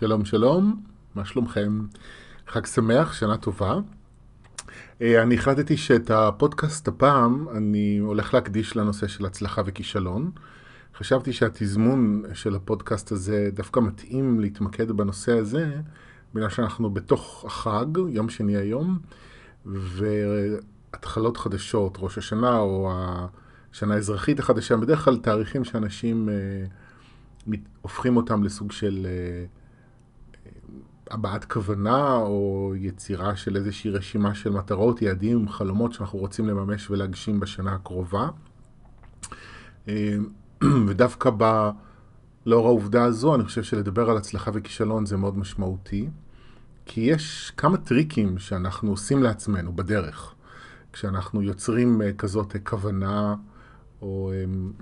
שלום שלום, מה שלומכם? חג שמח, שנה טובה. אה, אני החלטתי שאת הפודקאסט הפעם אני הולך להקדיש לנושא של הצלחה וכישלון. חשבתי שהתזמון של הפודקאסט הזה דווקא מתאים להתמקד בנושא הזה, בגלל שאנחנו בתוך החג, יום שני היום, והתחלות חדשות, ראש השנה או השנה האזרחית החדשה, בדרך כלל תאריכים שאנשים אה, הופכים אותם לסוג של אה, הבעת כוונה או יצירה של איזושהי רשימה של מטרות, יעדים, חלומות שאנחנו רוצים לממש ולהגשים בשנה הקרובה. אה, ודווקא ב... לאור העובדה הזו, אני חושב שלדבר על הצלחה וכישלון זה מאוד משמעותי, כי יש כמה טריקים שאנחנו עושים לעצמנו בדרך, כשאנחנו יוצרים אה, כזאת אה, כוונה, או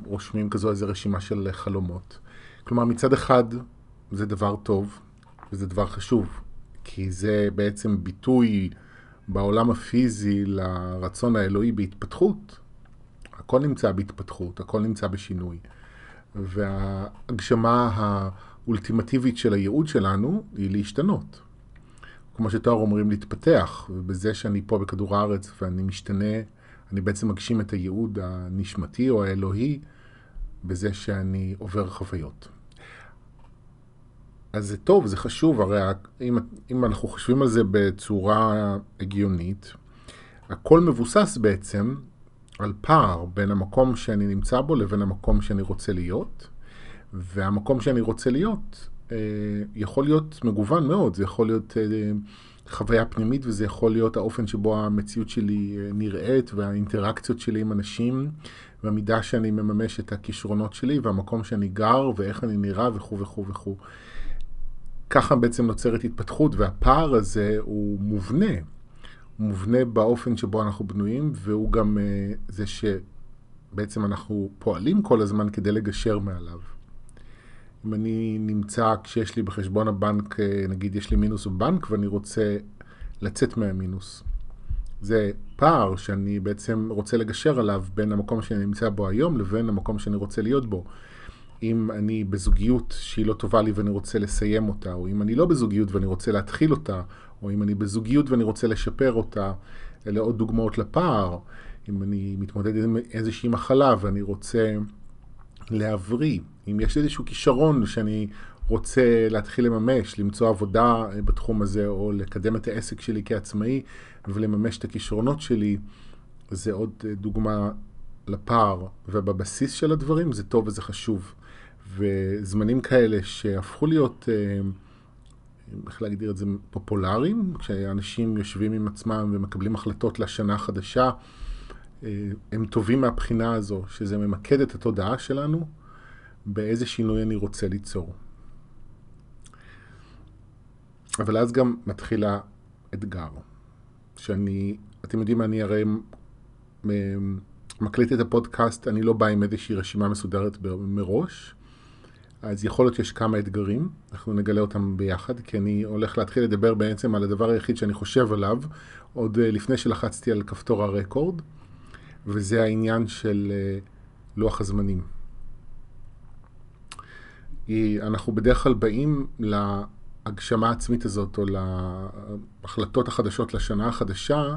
רושמים כזו איזו רשימה של חלומות. כלומר, מצד אחד זה דבר טוב, וזה דבר חשוב, כי זה בעצם ביטוי בעולם הפיזי לרצון האלוהי בהתפתחות. הכל נמצא בהתפתחות, הכל נמצא בשינוי. וההגשמה האולטימטיבית של הייעוד שלנו היא להשתנות. כמו שתואר אומרים, להתפתח, ובזה שאני פה בכדור הארץ ואני משתנה, אני בעצם מגשים את הייעוד הנשמתי או האלוהי בזה שאני עובר חוויות. אז זה טוב, זה חשוב, הרי אם, אם אנחנו חושבים על זה בצורה הגיונית, הכל מבוסס בעצם על פער בין המקום שאני נמצא בו לבין המקום שאני רוצה להיות, והמקום שאני רוצה להיות אה, יכול להיות מגוון מאוד, זה יכול להיות אה, חוויה פנימית וזה יכול להיות האופן שבו המציאות שלי אה, נראית והאינטראקציות שלי עם אנשים והמידה שאני מממש את הכישרונות שלי והמקום שאני גר ואיך אני נראה וכו' וכו' וכו'. ככה בעצם נוצרת התפתחות, והפער הזה הוא מובנה. הוא מובנה באופן שבו אנחנו בנויים, והוא גם uh, זה שבעצם אנחנו פועלים כל הזמן כדי לגשר מעליו. אם אני נמצא כשיש לי בחשבון הבנק, אה, נגיד יש לי מינוס בבנק ואני רוצה לצאת מהמינוס. זה פער שאני בעצם רוצה לגשר עליו בין המקום שאני נמצא בו היום לבין המקום שאני רוצה להיות בו. אם אני בזוגיות שהיא לא טובה לי ואני רוצה לסיים אותה, או אם אני לא בזוגיות ואני רוצה להתחיל אותה, או אם אני בזוגיות ואני רוצה לשפר אותה, אלה עוד דוגמאות לפער. אם אני מתמודד עם איזושהי מחלה ואני רוצה להבריא, אם יש איזשהו כישרון שאני רוצה להתחיל לממש, למצוא עבודה בתחום הזה, או לקדם את העסק שלי כעצמאי ולממש את הכישרונות שלי, זה עוד דוגמה לפער, ובבסיס של הדברים זה טוב וזה חשוב. וזמנים כאלה שהפכו להיות, אה, איך להגדיר את זה, פופולריים, כשאנשים יושבים עם עצמם ומקבלים החלטות לשנה החדשה, אה, הם טובים מהבחינה הזו, שזה ממקד את התודעה שלנו באיזה שינוי אני רוצה ליצור. אבל אז גם מתחיל האתגר, שאני, אתם יודעים, אני הרי אה, מקליט את הפודקאסט, אני לא בא עם איזושהי רשימה מסודרת מראש, אז יכול להיות שיש כמה אתגרים, אנחנו נגלה אותם ביחד, כי אני הולך להתחיל לדבר בעצם על הדבר היחיד שאני חושב עליו, עוד אה, לפני שלחצתי על כפתור הרקורד, וזה העניין של אה, לוח הזמנים. אנחנו בדרך כלל באים להגשמה העצמית הזאת, או להחלטות החדשות לשנה החדשה,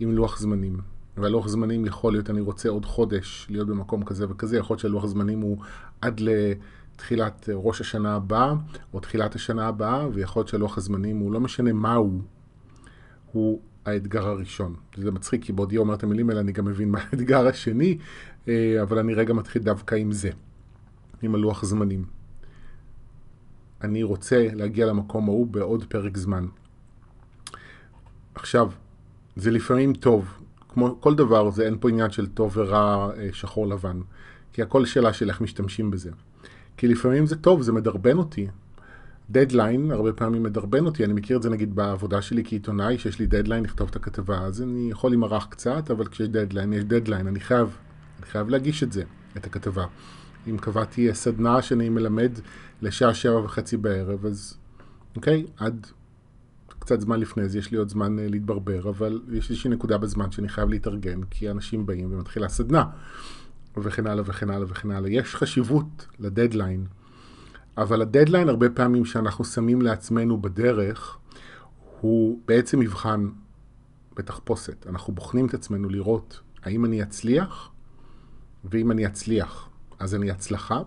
עם לוח זמנים. והלוח זמנים יכול להיות, אני רוצה עוד חודש להיות במקום כזה וכזה, יכול להיות שהלוח זמנים הוא עד ל... תחילת אה, ראש השנה הבאה, או תחילת השנה הבאה, ויכול להיות שלוח הזמנים הוא לא משנה מה הוא, הוא האתגר הראשון. זה מצחיק, כי בעודי אומר את המילים האלה, אני גם מבין מה האתגר השני, אה, אבל אני רגע מתחיל דווקא עם זה, עם הלוח זמנים. אני רוצה להגיע למקום ההוא בעוד פרק זמן. עכשיו, זה לפעמים טוב, כמו כל דבר, זה אין פה עניין של טוב ורע, אה, שחור לבן, כי הכל שאלה של איך משתמשים בזה. כי לפעמים זה טוב, זה מדרבן אותי. דדליין הרבה פעמים מדרבן אותי, אני מכיר את זה נגיד בעבודה שלי כעיתונאי, שיש לי דדליין לכתוב את הכתבה, אז אני יכול להימרח קצת, אבל כשיש דדליין, יש דדליין, אני חייב, אני חייב להגיש את זה, את הכתבה. אם קבעתי סדנה שאני מלמד לשעה שבע וחצי בערב, אז אוקיי, עד קצת זמן לפני זה יש לי עוד זמן אה, להתברבר, אבל יש איזושהי נקודה בזמן שאני חייב להתארגן, כי אנשים באים ומתחילה סדנה. וכן הלאה וכן הלאה וכן הלאה. יש חשיבות לדדליין, אבל הדדליין הרבה פעמים שאנחנו שמים לעצמנו בדרך, הוא בעצם מבחן בתחפושת. אנחנו בוחנים את עצמנו לראות האם אני אצליח, ואם אני אצליח, אז אני הצלחה,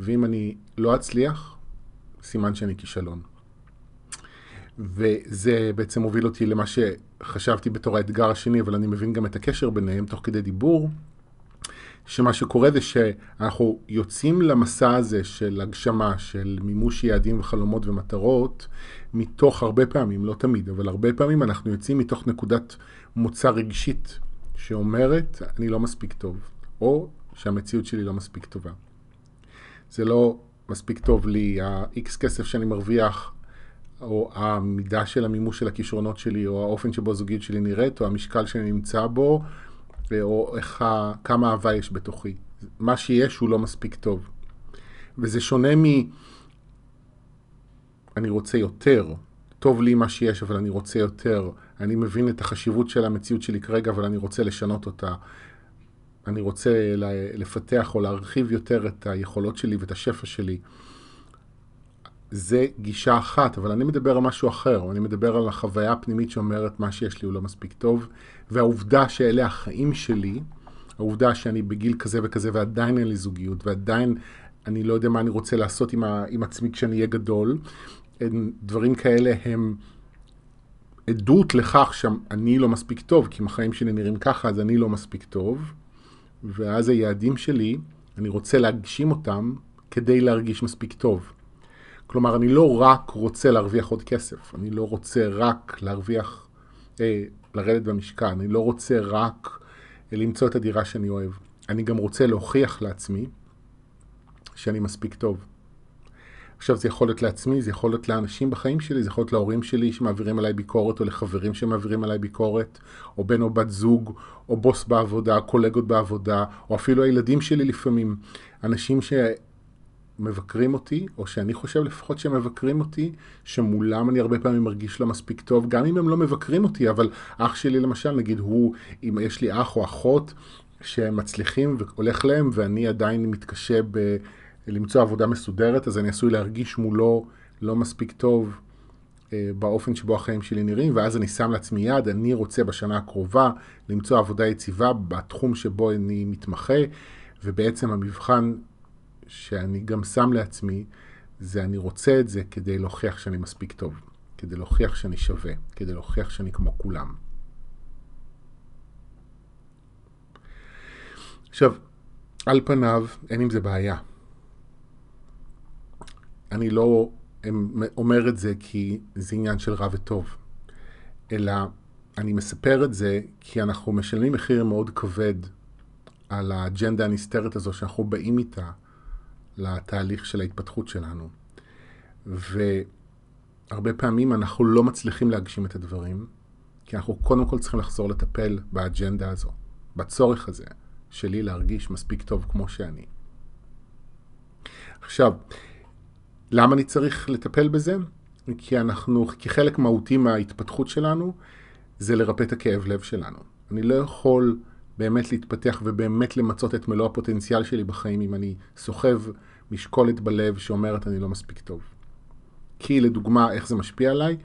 ואם אני לא אצליח, סימן שאני כישלון. וזה בעצם הוביל אותי למה שחשבתי בתור האתגר השני, אבל אני מבין גם את הקשר ביניהם תוך כדי דיבור, שמה שקורה זה שאנחנו יוצאים למסע הזה של הגשמה, של מימוש יעדים וחלומות ומטרות, מתוך הרבה פעמים, לא תמיד, אבל הרבה פעמים אנחנו יוצאים מתוך נקודת מוצא רגשית שאומרת, אני לא מספיק טוב, או שהמציאות שלי לא מספיק טובה. זה לא מספיק טוב לי, ה-X כסף שאני מרוויח, או המידה של המימוש של הכישרונות שלי, או האופן שבו הזוגיות שלי נראית, או המשקל שאני נמצא בו, או איך, כמה אהבה יש בתוכי. מה שיש הוא לא מספיק טוב. וזה שונה מ... אני רוצה יותר. טוב לי מה שיש, אבל אני רוצה יותר. אני מבין את החשיבות של המציאות שלי כרגע, אבל אני רוצה לשנות אותה. אני רוצה לפתח או להרחיב יותר את היכולות שלי ואת השפע שלי. זה גישה אחת, אבל אני מדבר על משהו אחר, אני מדבר על החוויה הפנימית שאומרת מה שיש לי הוא לא מספיק טוב, והעובדה שאלה החיים שלי, העובדה שאני בגיל כזה וכזה ועדיין אין לי זוגיות, ועדיין אני לא יודע מה אני רוצה לעשות עם, ה, עם עצמי כשאני אהיה גדול, דברים כאלה הם עדות לכך שאני לא מספיק טוב, כי אם החיים שלי נראים ככה אז אני לא מספיק טוב, ואז היעדים שלי, אני רוצה להגשים אותם כדי להרגיש מספיק טוב. כלומר, אני לא רק רוצה להרוויח עוד כסף, אני לא רוצה רק להרוויח, אה, לרדת במשקל, אני לא רוצה רק אה, למצוא את הדירה שאני אוהב. אני גם רוצה להוכיח לעצמי שאני מספיק טוב. עכשיו זה יכול להיות לעצמי, זה יכול להיות לאנשים בחיים שלי, זה יכול להיות להורים שלי שמעבירים עליי ביקורת, או לחברים שמעבירים עליי ביקורת, או בן או בת זוג, או בוס בעבודה, קולגות בעבודה, או אפילו הילדים שלי לפעמים. אנשים שמבקרים אותי, או שאני חושב לפחות שהם מבקרים אותי, שמולם אני הרבה פעמים מרגיש לא מספיק טוב, גם אם הם לא מבקרים אותי, אבל אח שלי למשל, נגיד הוא, אם יש לי אח או אחות שהם מצליחים והולך להם, ואני עדיין מתקשה ב... למצוא עבודה מסודרת, אז אני עשוי להרגיש מולו לא מספיק טוב אה, באופן שבו החיים שלי נראים, ואז אני שם לעצמי יד, אני רוצה בשנה הקרובה למצוא עבודה יציבה בתחום שבו אני מתמחה, ובעצם המבחן שאני גם שם לעצמי, זה אני רוצה את זה כדי להוכיח שאני מספיק טוב, כדי להוכיח שאני שווה, כדי להוכיח שאני כמו כולם. עכשיו, על פניו אין עם זה בעיה. אני לא אומר את זה כי זה עניין של רע וטוב, אלא אני מספר את זה כי אנחנו משלמים מחיר מאוד כבד על האג'נדה הנסתרת הזו שאנחנו באים איתה לתהליך של ההתפתחות שלנו. והרבה פעמים אנחנו לא מצליחים להגשים את הדברים, כי אנחנו קודם כל צריכים לחזור לטפל באג'נדה הזו, בצורך הזה שלי להרגיש מספיק טוב כמו שאני. עכשיו, למה אני צריך לטפל בזה? כי אנחנו, כי חלק מהותי מההתפתחות שלנו זה לרפא את הכאב לב שלנו. אני לא יכול באמת להתפתח ובאמת למצות את מלוא הפוטנציאל שלי בחיים אם אני סוחב משקולת בלב שאומרת אני לא מספיק טוב. כי לדוגמה, איך זה משפיע עליי?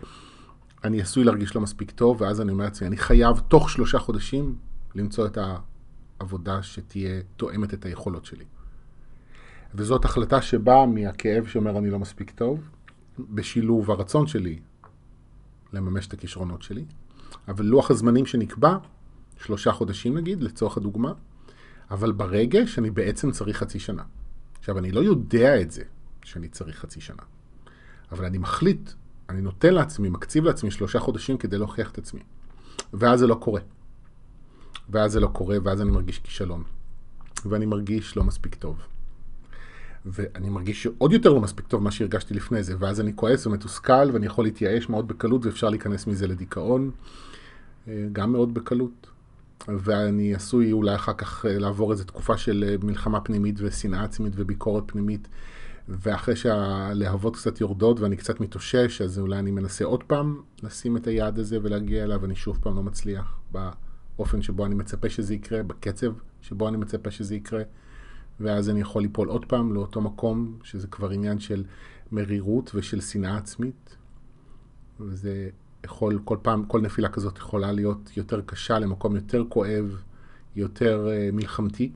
אני עשוי להרגיש לא מספיק טוב, ואז אני אומר לעצמי, אני חייב תוך שלושה חודשים למצוא את העבודה שתהיה תואמת את היכולות שלי. וזאת החלטה שבאה מהכאב שאומר אני לא מספיק טוב, בשילוב הרצון שלי לממש את הכישרונות שלי, אבל לוח הזמנים שנקבע, שלושה חודשים נגיד, לצורך הדוגמה, אבל ברגש אני בעצם צריך חצי שנה. עכשיו, אני לא יודע את זה שאני צריך חצי שנה, אבל אני מחליט, אני נותן לעצמי, מקציב לעצמי שלושה חודשים כדי להוכיח את עצמי. ואז זה לא קורה. ואז זה לא קורה, ואז אני מרגיש כישלון. ואני מרגיש לא מספיק טוב. ואני מרגיש שעוד יותר לא מספיק טוב מה שהרגשתי לפני זה, ואז אני כועס ומתוסכל ואני יכול להתייאש מאוד בקלות ואפשר להיכנס מזה לדיכאון, אה, גם מאוד בקלות. ואני עשוי אולי אחר כך אה, לעבור איזו תקופה של אה, מלחמה פנימית ושנאה עצמית וביקורת פנימית, ואחרי שהלהבות קצת יורדות ואני קצת מתאושש, אז אולי אני מנסה עוד פעם לשים את היעד הזה ולהגיע אליו, ואני שוב פעם לא מצליח באופן שבו אני מצפה שזה יקרה, בקצב שבו אני מצפה שזה יקרה. ואז אני יכול ליפול עוד פעם לאותו מקום, שזה כבר עניין של מרירות ושל שנאה עצמית. וזה יכול, כל פעם, כל נפילה כזאת יכולה להיות יותר קשה למקום יותר כואב, יותר uh, מלחמתי,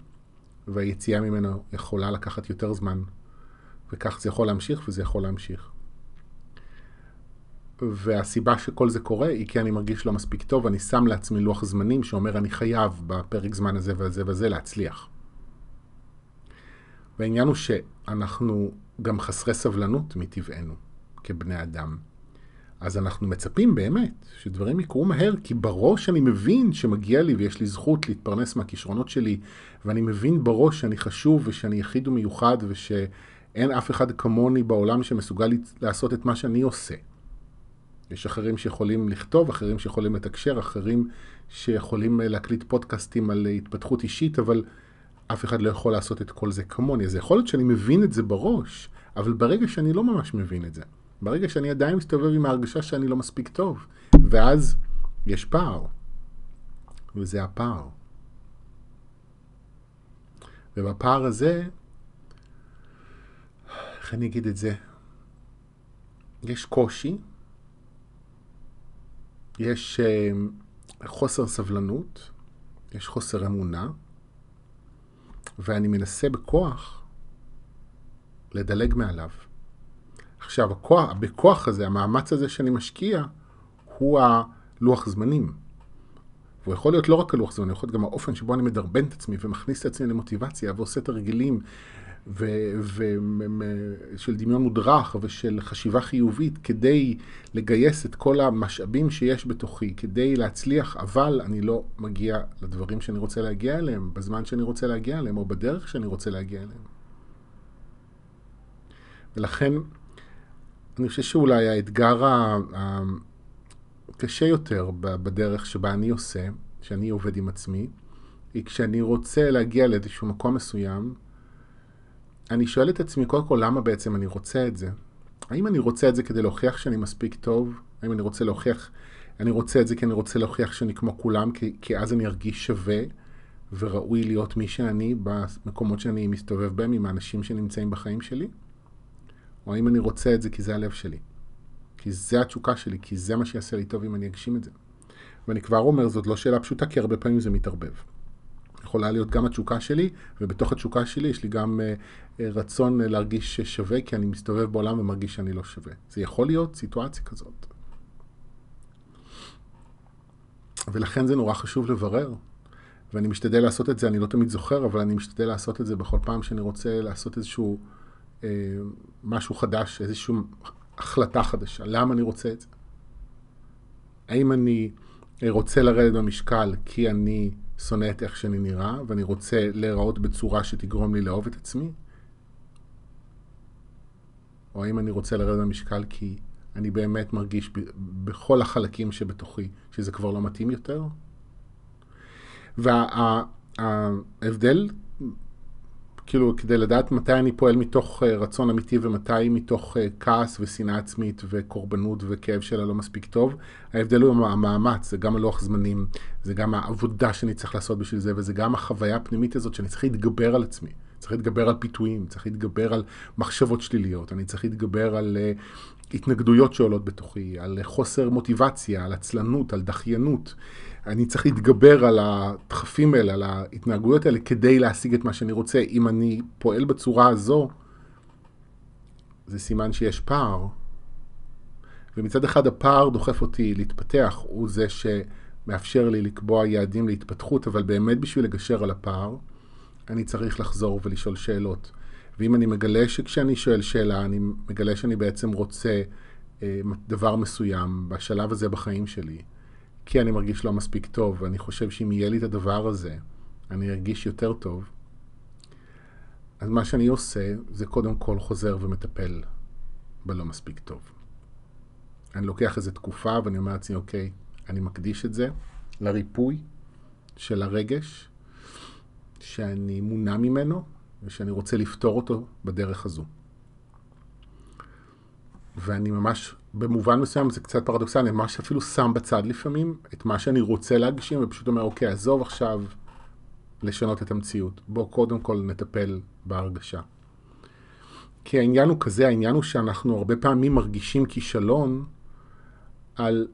והיציאה ממנו יכולה לקחת יותר זמן. וכך זה יכול להמשיך וזה יכול להמשיך. והסיבה שכל זה קורה היא כי אני מרגיש לא מספיק טוב, אני שם לעצמי לוח זמנים שאומר אני חייב בפרק זמן הזה והזה וזה להצליח. והעניין הוא שאנחנו גם חסרי סבלנות מטבענו כבני אדם. אז אנחנו מצפים באמת שדברים יקרו מהר, כי בראש אני מבין שמגיע לי ויש לי זכות להתפרנס מהכישרונות שלי, ואני מבין בראש שאני חשוב ושאני יחיד ומיוחד ושאין אף אחד כמוני בעולם שמסוגל לעשות את מה שאני עושה. יש אחרים שיכולים לכתוב, אחרים שיכולים לתקשר, אחרים שיכולים להקליט פודקאסטים על התפתחות אישית, אבל אף אחד לא יכול לעשות את כל זה כמוני. אז יכול להיות שאני מבין את זה בראש, אבל ברגע שאני לא ממש מבין את זה, ברגע שאני עדיין מסתובב עם ההרגשה שאני לא מספיק טוב, ואז יש פער, וזה הפער. ובפער הזה, איך אני אגיד את זה? יש קושי, יש uh, חוסר סבלנות, יש חוסר אמונה, ואני מנסה בכוח לדלג מעליו. עכשיו, הכוח, בכוח הזה, המאמץ הזה שאני משקיע, הוא הלוח זמנים. והוא יכול להיות לא רק הלוח זמנים, הוא יכול להיות גם האופן שבו אני מדרבן את עצמי ומכניס את עצמי למוטיבציה ועושה את הרגילים ושל דמיון מודרך ושל חשיבה חיובית כדי לגייס את כל המשאבים שיש בתוכי, כדי להצליח, אבל אני לא מגיע לדברים שאני רוצה להגיע אליהם, בזמן שאני רוצה להגיע אליהם, או בדרך שאני רוצה להגיע אליהם. ולכן, אני חושב שאולי האתגר הקשה יותר בדרך שבה אני עושה, שאני עובד עם עצמי, היא כשאני רוצה להגיע לאיזשהו מקום מסוים, אני שואל את עצמי קודם כל למה בעצם אני רוצה את זה. האם אני רוצה את זה כדי להוכיח שאני מספיק טוב? האם אני רוצה להוכיח, אני רוצה את זה כי אני רוצה להוכיח שאני כמו כולם, כי, כי אז אני ארגיש שווה וראוי להיות מי שאני במקומות שאני מסתובב בהם עם האנשים שנמצאים בחיים שלי? או האם אני רוצה את זה כי זה הלב שלי? כי זה התשוקה שלי, כי זה מה שיעשה לי טוב אם אני אגשים את זה. ואני כבר אומר, זאת לא שאלה פשוטה, כי הרבה פעמים זה מתערבב. יכולה להיות גם התשוקה שלי, ובתוך התשוקה שלי יש לי גם uh, רצון uh, להרגיש שווה, כי אני מסתובב בעולם ומרגיש שאני לא שווה. זה יכול להיות סיטואציה כזאת. ולכן זה נורא חשוב לברר. ואני משתדל לעשות את זה, אני לא תמיד זוכר, אבל אני משתדל לעשות את זה בכל פעם שאני רוצה לעשות איזשהו משהו חדש, איזושהי החלטה חדשה. למה אני רוצה את זה? האם אני רוצה לרדת במשקל כי אני שונא את איך שאני נראה, ואני רוצה להיראות בצורה שתגרום לי לאהוב את עצמי? או האם אני רוצה לרדת במשקל כי אני באמת מרגיש ב- בכל החלקים שבתוכי שזה כבר לא מתאים יותר? וההבדל וה- כאילו, כדי לדעת מתי אני פועל מתוך אה, רצון אמיתי ומתי מתוך אה, כעס ושנאה עצמית וקורבנות וכאב של הלא מספיק טוב, ההבדל הוא המאמץ, זה גם הלוח זמנים, זה גם העבודה שאני צריך לעשות בשביל זה, וזה גם החוויה הפנימית הזאת שאני צריך להתגבר על עצמי. צריך להתגבר על פיתויים, צריך להתגבר על מחשבות שליליות, אני צריך להתגבר על uh, התנגדויות שעולות בתוכי, על חוסר מוטיבציה, על עצלנות, על דחיינות. אני צריך להתגבר על הדחפים האלה, על ההתנהגויות האלה, כדי להשיג את מה שאני רוצה. אם אני פועל בצורה הזו, זה סימן שיש פער. ומצד אחד הפער דוחף אותי להתפתח, הוא זה שמאפשר לי לקבוע יעדים להתפתחות, אבל באמת בשביל לגשר על הפער, אני צריך לחזור ולשאול שאלות. ואם אני מגלה שכשאני שואל שאלה, אני מגלה שאני בעצם רוצה אה, דבר מסוים בשלב הזה בחיים שלי, כי אני מרגיש לא מספיק טוב, ואני חושב שאם יהיה לי את הדבר הזה, אני ארגיש יותר טוב. אז מה שאני עושה, זה קודם כל חוזר ומטפל בלא מספיק טוב. אני לוקח איזו תקופה ואני אומר לעצמי, אוקיי, אני מקדיש את זה לריפוי של הרגש, שאני מונע ממנו, ושאני רוצה לפתור אותו בדרך הזו. ואני ממש, במובן מסוים זה קצת פרדוקסלי, אני ממש אפילו שם בצד לפעמים את מה שאני רוצה להגשים, ופשוט אומר, אוקיי, עזוב עכשיו לשנות את המציאות. בואו קודם כל נטפל בהרגשה. כי העניין הוא כזה, העניין הוא שאנחנו הרבה פעמים מרגישים כישלון על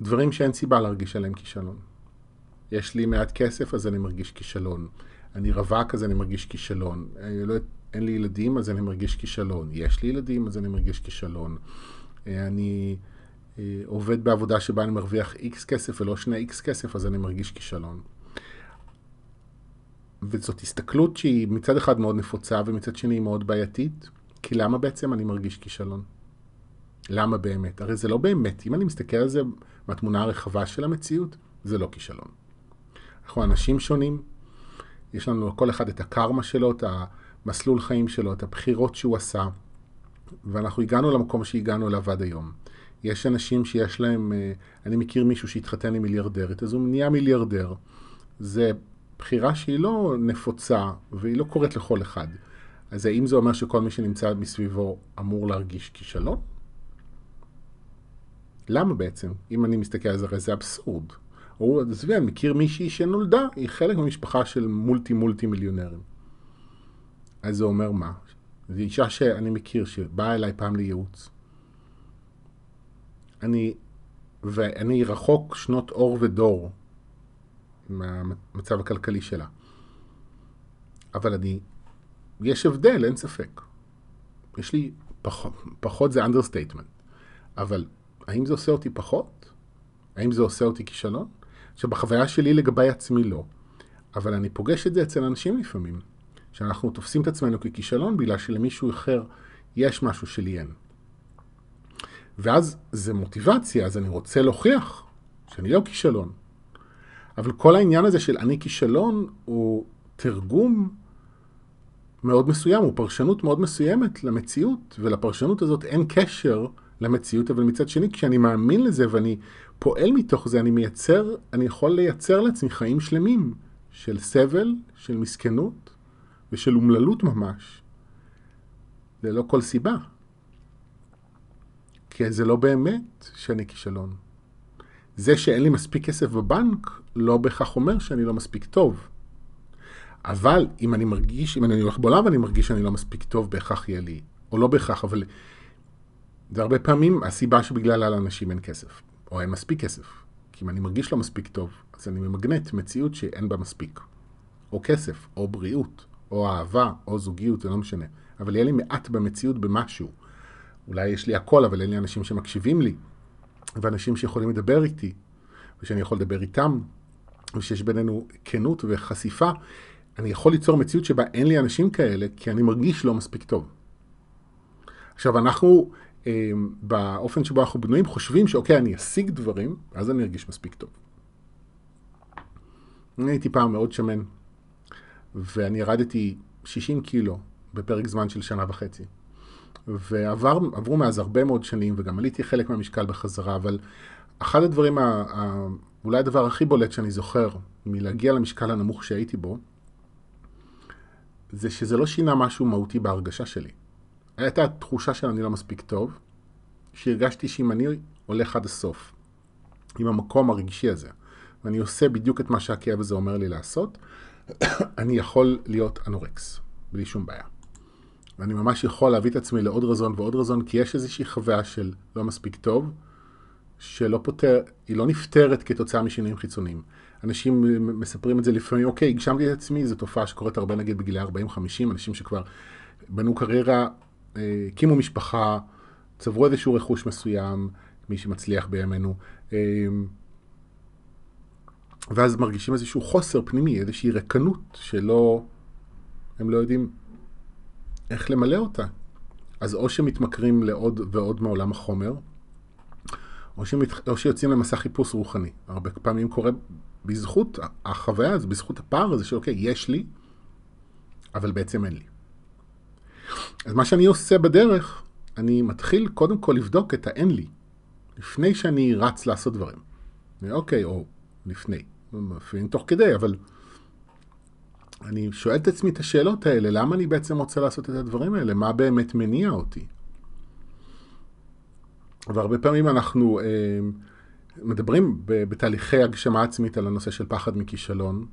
דברים שאין סיבה להרגיש עליהם כישלון. יש לי מעט כסף, אז אני מרגיש כישלון. אני רווק, אז אני מרגיש כישלון. אני לא, אין לי ילדים, אז אני מרגיש כישלון. יש לי ילדים, אז אני מרגיש כישלון. אני אה, עובד בעבודה שבה אני מרוויח איקס כסף ולא שני איקס כסף, אז אני מרגיש כישלון. וזאת הסתכלות שהיא מצד אחד מאוד נפוצה ומצד שני היא מאוד בעייתית, כי למה בעצם אני מרגיש כישלון? למה באמת? הרי זה לא באמת. אם אני מסתכל על זה מהתמונה הרחבה של המציאות, זה לא כישלון. אנחנו אנשים שונים, יש לנו לכל אחד את הקרמה שלו, את המסלול חיים שלו, את הבחירות שהוא עשה, ואנחנו הגענו למקום שהגענו אליו עד היום. יש אנשים שיש להם, אה, אני מכיר מישהו שהתחתן עם מיליארדרית, אז הוא נהיה מיליארדר. זה בחירה שהיא לא נפוצה והיא לא קורית לכל אחד. אז האם זה אומר שכל מי שנמצא מסביבו אמור להרגיש כישלון? למה בעצם? אם אני מסתכל על זה, הרי זה אבסורד. או עזבי, אני מכיר מישהי שנולדה, היא חלק ממשפחה של מולטי מולטי מיליונרים. אז זה אומר מה? זו אישה שאני מכיר שבאה אליי פעם לייעוץ. אני, ואני רחוק שנות אור ודור מהמצב הכלכלי שלה. אבל אני, יש הבדל, אין ספק. יש לי פחות, פחות זה understatement. אבל האם זה עושה אותי פחות? האם זה עושה אותי כישלון? עכשיו, בחוויה שלי לגבי עצמי לא. אבל אני פוגש את זה אצל אנשים לפעמים, שאנחנו תופסים את עצמנו ככישלון בגלל שלמישהו אחר יש משהו שלי אין. ואז זה מוטיבציה, אז אני רוצה להוכיח שאני לא כישלון. אבל כל העניין הזה של אני כישלון הוא תרגום מאוד מסוים, הוא פרשנות מאוד מסוימת למציאות, ולפרשנות הזאת אין קשר למציאות, אבל מצד שני, כשאני מאמין לזה ואני פועל מתוך זה, אני מייצר, אני יכול לייצר לעצמי חיים שלמים של סבל, של מסכנות ושל אומללות ממש. ללא כל סיבה. כי זה לא באמת שאני כישלון. זה שאין לי מספיק כסף בבנק, לא בהכרח אומר שאני לא מספיק טוב. אבל אם אני מרגיש, אם אני הולך בעולם ואני מרגיש שאני לא מספיק טוב, בהכרח יהיה לי, או לא בהכרח, אבל זה הרבה פעמים הסיבה שבגללה לאנשים אין כסף, או אין מספיק כסף. כי אם אני מרגיש לא מספיק טוב, אז אני ממגנט מציאות שאין בה מספיק. או כסף, או בריאות, או אהבה, או זוגיות, זה לא משנה. אבל יהיה לי מעט במציאות במשהו. אולי יש לי הכל, אבל אין לי אנשים שמקשיבים לי, ואנשים שיכולים לדבר איתי, ושאני יכול לדבר איתם, ושיש בינינו כנות וחשיפה, אני יכול ליצור מציאות שבה אין לי אנשים כאלה, כי אני מרגיש לא מספיק טוב. עכשיו, אנחנו, באופן שבו אנחנו בנויים, חושבים שאוקיי, אני אשיג דברים, אז אני ארגיש מספיק טוב. אני הייתי פעם מאוד שמן, ואני ירדתי 60 קילו בפרק זמן של שנה וחצי. ועברו מאז הרבה מאוד שנים, וגם עליתי חלק מהמשקל בחזרה, אבל אחד הדברים, ה, ה, אולי הדבר הכי בולט שאני זוכר מלהגיע למשקל הנמוך שהייתי בו, זה שזה לא שינה משהו מהותי בהרגשה שלי. הייתה תחושה שאני לא מספיק טוב, שהרגשתי שאם אני הולך עד הסוף, עם המקום הרגשי הזה, ואני עושה בדיוק את מה שהכאב הזה אומר לי לעשות, אני יכול להיות אנורקס, בלי שום בעיה. ואני ממש יכול להביא את עצמי לעוד רזון ועוד רזון, כי יש איזושהי חוויה של לא מספיק טוב, שלא פותר, היא לא נפתרת כתוצאה משינויים חיצוניים. אנשים מספרים את זה לפעמים, אוקיי, הגשמתי את עצמי, זו תופעה שקורית הרבה נגיד בגילי 40-50, אנשים שכבר בנו קריירה, הקימו משפחה, צברו איזשהו רכוש מסוים, מי שמצליח בימינו, אה, ואז מרגישים איזשהו חוסר פנימי, איזושהי רקנות שלא, הם לא יודעים איך למלא אותה. אז או שמתמכרים לעוד ועוד מעולם החומר, או, שמת... או שיוצאים למסע חיפוש רוחני. הרבה פעמים קורה בזכות החוויה הזו, בזכות הפער הזה של אוקיי, יש לי, אבל בעצם אין לי. אז מה שאני עושה בדרך, אני מתחיל קודם כל לבדוק את האין לי, לפני שאני רץ לעשות דברים. אוקיי, או לפני, לפעמים תוך כדי, אבל אני שואל את עצמי את השאלות האלה, למה אני בעצם רוצה לעשות את הדברים האלה? מה באמת מניע אותי? והרבה פעמים אנחנו אה, מדברים בתהליכי הגשמה עצמית על הנושא של פחד מכישלון,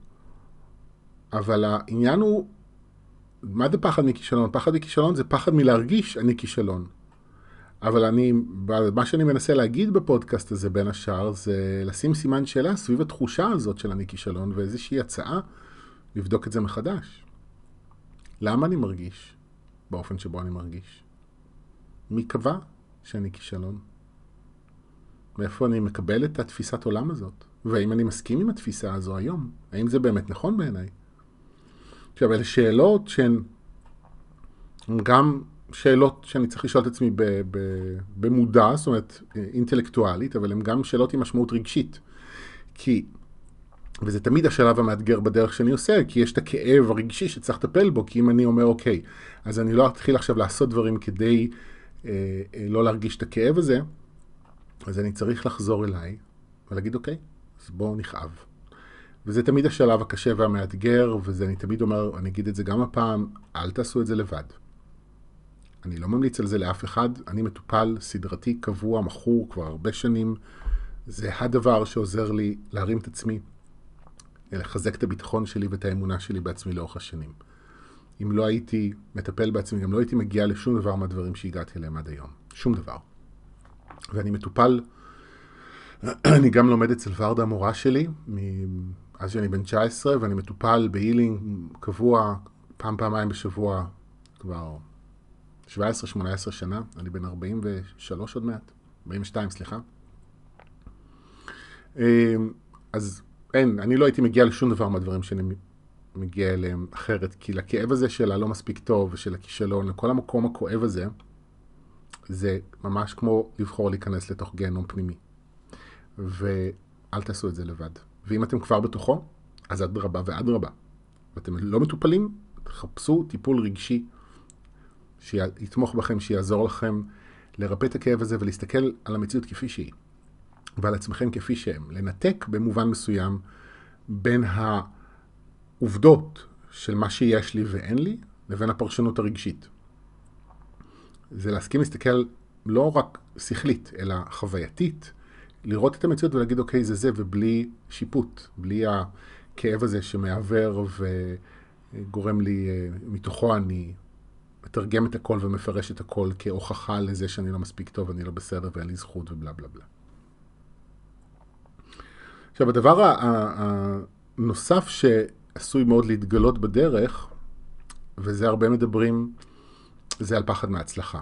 אבל העניין הוא, מה זה פחד מכישלון? פחד מכישלון זה פחד מלהרגיש אני כישלון. אבל אני, מה שאני מנסה להגיד בפודקאסט הזה בין השאר, זה לשים סימן שאלה סביב התחושה הזאת של אני כישלון, ואיזושהי הצעה לבדוק את זה מחדש. למה אני מרגיש באופן שבו אני מרגיש? מי קבע שאני כישלון? מאיפה אני מקבל את התפיסת עולם הזאת? והאם אני מסכים עם התפיסה הזו היום? האם זה באמת נכון בעיניי? עכשיו, אלה שאלות שהן גם שאלות שאני צריך לשאול את עצמי במודע, זאת אומרת אינטלקטואלית, אבל הן גם שאלות עם משמעות רגשית. כי, וזה תמיד השלב המאתגר בדרך שאני עושה, כי יש את הכאב הרגשי שצריך לטפל בו, כי אם אני אומר, אוקיי, אז אני לא אתחיל עכשיו לעשות דברים כדי אה, אה, לא להרגיש את הכאב הזה, אז אני צריך לחזור אליי ולהגיד, אוקיי, אז בואו נכאב. וזה תמיד השלב הקשה והמאתגר, וזה אני תמיד אומר, אני אגיד את זה גם הפעם, אל תעשו את זה לבד. אני לא ממליץ על זה לאף אחד, אני מטופל סדרתי, קבוע, מכור כבר הרבה שנים. זה הדבר שעוזר לי להרים את עצמי, לחזק את הביטחון שלי ואת האמונה שלי בעצמי לאורך השנים. אם לא הייתי מטפל בעצמי, גם לא הייתי מגיע לשום דבר מהדברים שהגעתי אליהם עד היום. שום דבר. ואני מטופל, אני גם לומד אצל ורדה המורה שלי, אז שאני בן 19, ואני מטופל בהילינג קבוע, פעם, פעמיים בשבוע, כבר 17-18 שנה, אני בן 43 עוד מעט, 42, סליחה. אמ, אז אין, אני לא הייתי מגיע לשום דבר מהדברים שאני מגיע אליהם אחרת, כי לכאב הזה של הלא מספיק טוב ושל הכישלון, לכל המקום הכואב הזה, זה ממש כמו לבחור להיכנס לתוך גיהנום פנימי. ואל תעשו את זה לבד. ואם אתם כבר בתוכו, אז אדרבה ואדרבה. ואתם לא מטופלים, תחפשו טיפול רגשי שיתמוך בכם, שיעזור לכם לרפא את הכאב הזה ולהסתכל על המציאות כפי שהיא, ועל עצמכם כפי שהם. לנתק במובן מסוים בין העובדות של מה שיש לי ואין לי, לבין הפרשנות הרגשית. זה להסכים להסתכל לא רק שכלית, אלא חווייתית, לראות את המציאות ולהגיד, אוקיי, זה זה, ובלי שיפוט, בלי הכאב הזה שמעוור וגורם לי, אה, מתוכו אני מתרגם את הכל ומפרש את הכל כהוכחה לזה שאני לא מספיק טוב, אני לא בסדר ואין לי זכות ובלה בלה בלה. עכשיו, הדבר הנוסף שעשוי מאוד להתגלות בדרך, וזה הרבה מדברים, זה על פחד מהצלחה.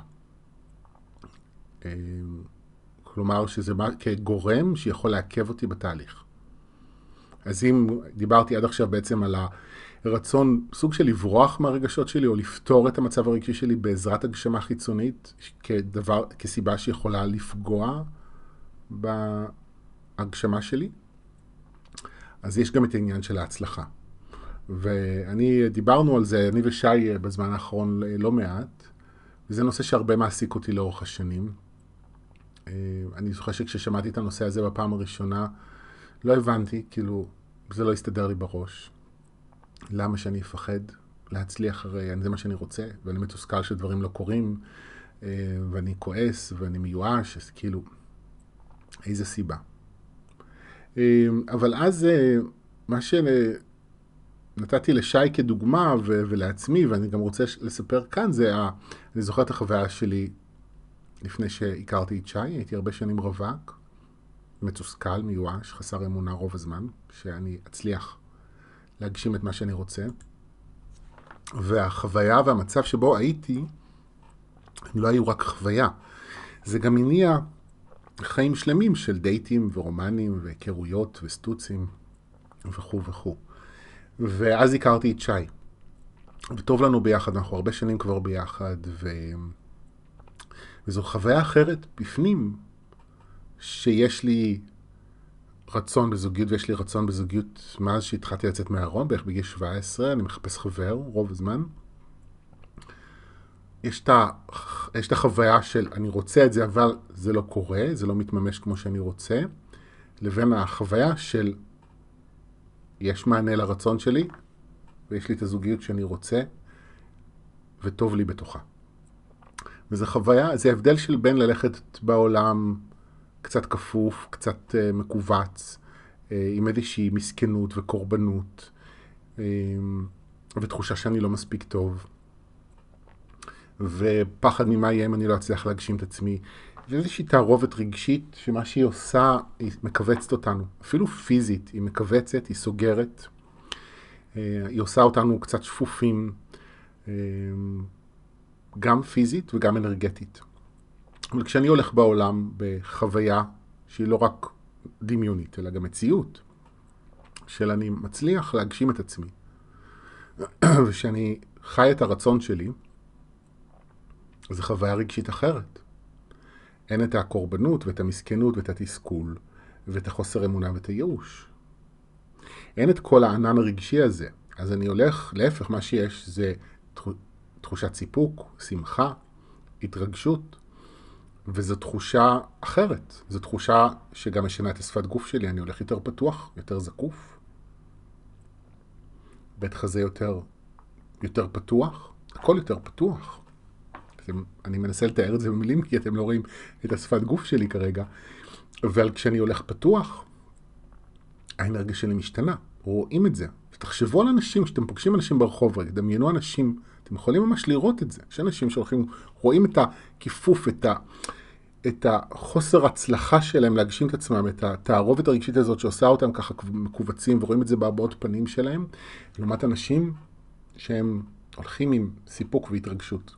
כלומר, שזה כגורם שיכול לעכב אותי בתהליך. אז אם דיברתי עד עכשיו בעצם על הרצון, סוג של לברוח מהרגשות שלי, או לפתור את המצב הרגשי שלי בעזרת הגשמה חיצונית, כדבר, כסיבה שיכולה לפגוע בהגשמה שלי, אז יש גם את העניין של ההצלחה. ואני, דיברנו על זה, אני ושי בזמן האחרון לא מעט, וזה נושא שהרבה מעסיק אותי לאורך השנים. אה, אני זוכר שכששמעתי את הנושא הזה בפעם הראשונה, לא הבנתי, כאילו, זה לא הסתדר לי בראש. למה שאני אפחד להצליח הרי זה מה שאני רוצה, ואני מתוסכל שדברים לא קורים, אה, ואני כועס ואני מיואש, אז כאילו, איזה סיבה. אה, אבל אז מה שנתתי לשי כדוגמה ולעצמי, ואני גם רוצה לספר כאן, זה, אני זוכר את החוויה שלי לפני שהכרתי את שי, הייתי הרבה שנים רווק, מתוסכל, מיואש, חסר אמונה רוב הזמן, שאני אצליח להגשים את מה שאני רוצה. והחוויה והמצב שבו הייתי, הם לא היו רק חוויה. זה גם הניע חיים שלמים של דייטים ורומנים והיכרויות וסטוצים וכו' וכו'. ואז הכרתי את שי. וטוב לנו ביחד, אנחנו הרבה שנים כבר ביחד, ו... וזו חוויה אחרת בפנים, שיש לי רצון בזוגיות, ויש לי רצון בזוגיות מאז שהתחלתי לצאת מהארון, בערך בגיל 17, אני מחפש חבר רוב הזמן. יש את, ה, יש את החוויה של אני רוצה את זה, אבל זה לא קורה, זה לא מתממש כמו שאני רוצה, לבין החוויה של יש מענה לרצון שלי, ויש לי את הזוגיות שאני רוצה, וטוב לי בתוכה. וזו חוויה, זה הבדל של בין ללכת בעולם קצת כפוף, קצת uh, מכווץ, uh, עם איזושהי מסכנות וקורבנות, ותחושה שאני לא מספיק טוב, ופחד ממה יהיה אם אני לא אצליח להגשים את עצמי. ואיזושהי תערובת רגשית שמה שהיא עושה, היא מכווצת אותנו. אפילו פיזית, היא מכווצת, היא סוגרת. היא עושה אותנו קצת שפופים, גם פיזית וגם אנרגטית. אבל כשאני הולך בעולם בחוויה שהיא לא רק דמיונית, אלא גם מציאות, של אני מצליח להגשים את עצמי, ושאני חי את הרצון שלי, זו חוויה רגשית אחרת. אין את הקורבנות ואת המסכנות ואת התסכול ואת החוסר אמונה ואת הייאוש. אין את כל הענן הרגשי הזה. אז אני הולך, להפך, מה שיש זה תחושת סיפוק, שמחה, התרגשות, וזו תחושה אחרת. זו תחושה שגם משנה את השפת גוף שלי, אני הולך יותר פתוח, יותר זקוף, בית חזה יותר, יותר פתוח, הכל יותר פתוח. אני מנסה לתאר את זה במילים, כי אתם לא רואים את השפת גוף שלי כרגע, אבל כשאני הולך פתוח, האנרגיה שלי משתנה, רואים את זה. תחשבו על אנשים, כשאתם פוגשים אנשים ברחוב, דמיינו אנשים, אתם יכולים ממש לראות את זה. יש אנשים שהולכים, רואים את הכיפוף, את, ה, את החוסר הצלחה שלהם להגשים את עצמם, את התערובת הרגשית הזאת שעושה אותם ככה מכווצים, ורואים את זה בהבעות פנים שלהם, לעומת אנשים שהם הולכים עם סיפוק והתרגשות.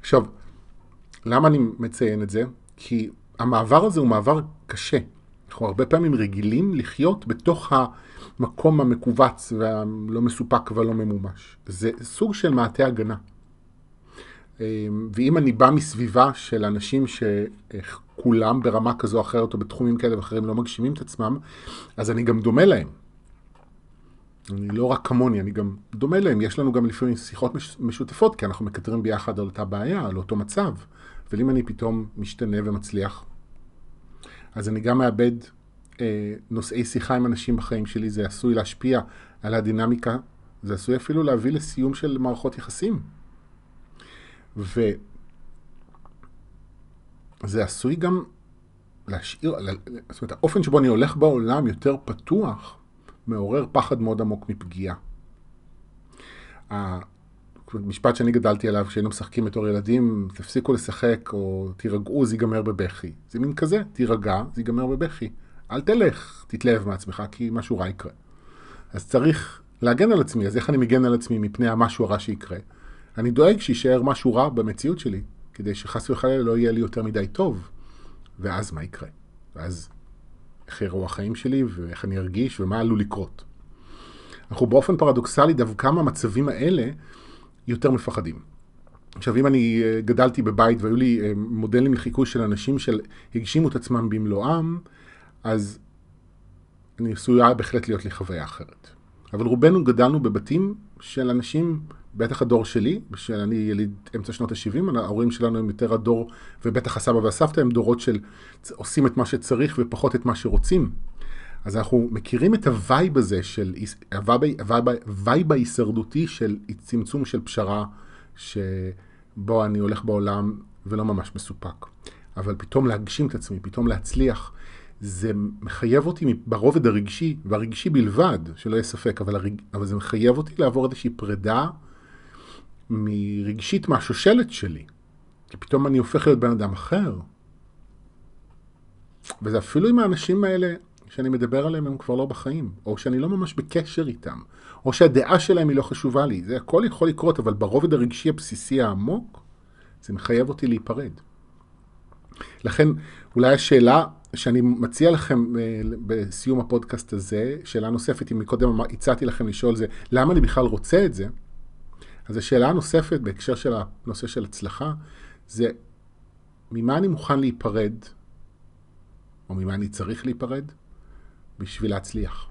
עכשיו, למה אני מציין את זה? כי המעבר הזה הוא מעבר קשה. אנחנו הרבה פעמים רגילים לחיות בתוך המקום המכווץ והלא מסופק והלא ממומש. זה סוג של מעטה הגנה. אמ, ואם אני בא מסביבה של אנשים שכולם ברמה כזו או אחרת או בתחומים כאלה ואחרים לא מגשימים את עצמם, אז אני גם דומה להם. אני לא רק כמוני, אני גם דומה להם. יש לנו גם לפעמים שיחות משותפות, כי אנחנו מקטרים ביחד על אותה בעיה, על אותו מצב. אבל אם אני פתאום משתנה ומצליח, אז אני גם מאבד אה, נושאי שיחה עם אנשים בחיים שלי, זה עשוי להשפיע על הדינמיקה, זה עשוי אפילו להביא לסיום של מערכות יחסים. וזה עשוי גם להשאיר, זאת אומרת, האופן שבו אני הולך בעולם יותר פתוח, מעורר פחד מאוד עמוק מפגיעה. המשפט שאני גדלתי עליו כשהיינו משחקים בתור ילדים, תפסיקו לשחק או תירגעו, זה ייגמר בבכי. זה מין כזה, תירגע, זה ייגמר בבכי. אל תלך, תתלהב מעצמך, כי משהו רע יקרה. אז צריך להגן על עצמי, אז איך אני מגן על עצמי מפני המשהו הרע שיקרה? אני דואג שיישאר משהו רע במציאות שלי, כדי שחס וחלילה לא יהיה לי יותר מדי טוב. ואז מה יקרה? ואז איך יראו החיים שלי ואיך אני ארגיש ומה עלול לקרות. אנחנו באופן פרדוקסלי דווקא מהמצבים האלה יותר מפחדים. עכשיו, אם אני אה, גדלתי בבית והיו לי אה, מודלים לחיקוי של אנשים שהגשימו את עצמם במלואם, אז אני עשויה בהחלט להיות לי חוויה אחרת. אבל רובנו גדלנו בבתים של אנשים, בטח הדור שלי, שאני יליד אמצע שנות ה-70, ההורים שלנו הם יותר הדור, ובטח הסבא והסבתא הם דורות של עושים את מה שצריך ופחות את מה שרוצים. אז אנחנו מכירים את ה vibe הזה של, ה vibe ההישרדותי של צמצום של פשרה, שבו אני הולך בעולם ולא ממש מסופק. אבל פתאום להגשים את עצמי, פתאום להצליח, זה מחייב אותי ברובד הרגשי, והרגשי בלבד, שלא יהיה ספק, אבל, הרג... אבל זה מחייב אותי לעבור איזושהי פרידה מרגשית מהשושלת שלי. כי פתאום אני הופך להיות בן אדם אחר. וזה אפילו עם האנשים האלה שאני מדבר עליהם הם כבר לא בחיים, או שאני לא ממש בקשר איתם, או שהדעה שלהם היא לא חשובה לי. זה הכל יכול לקרות, אבל ברובד הרגשי הבסיסי העמוק, זה מחייב אותי להיפרד. לכן, אולי השאלה שאני מציע לכם אה, בסיום הפודקאסט הזה, שאלה נוספת, אם מקודם הצעתי לכם לשאול זה, למה אני בכלל רוצה את זה? אז השאלה הנוספת בהקשר של הנושא של הצלחה, זה ממה אני מוכן להיפרד, או ממה אני צריך להיפרד, בשביל להצליח.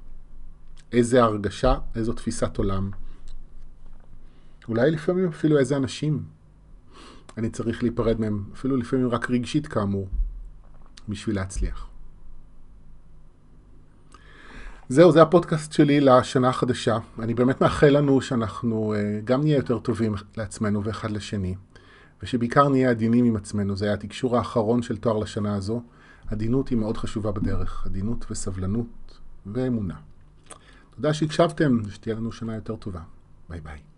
איזה הרגשה, איזו תפיסת עולם. אולי לפעמים אפילו איזה אנשים אני צריך להיפרד מהם, אפילו לפעמים רק רגשית כאמור, בשביל להצליח. זהו, זה הפודקאסט שלי לשנה החדשה. אני באמת מאחל לנו שאנחנו uh, גם נהיה יותר טובים לעצמנו ואחד לשני, ושבעיקר נהיה עדינים עם עצמנו. זה היה התקשור האחרון של תואר לשנה הזו. עדינות היא מאוד חשובה בדרך, עדינות וסבלנות ואמונה. תודה שהקשבתם, ושתהיה לנו שנה יותר טובה. ביי ביי.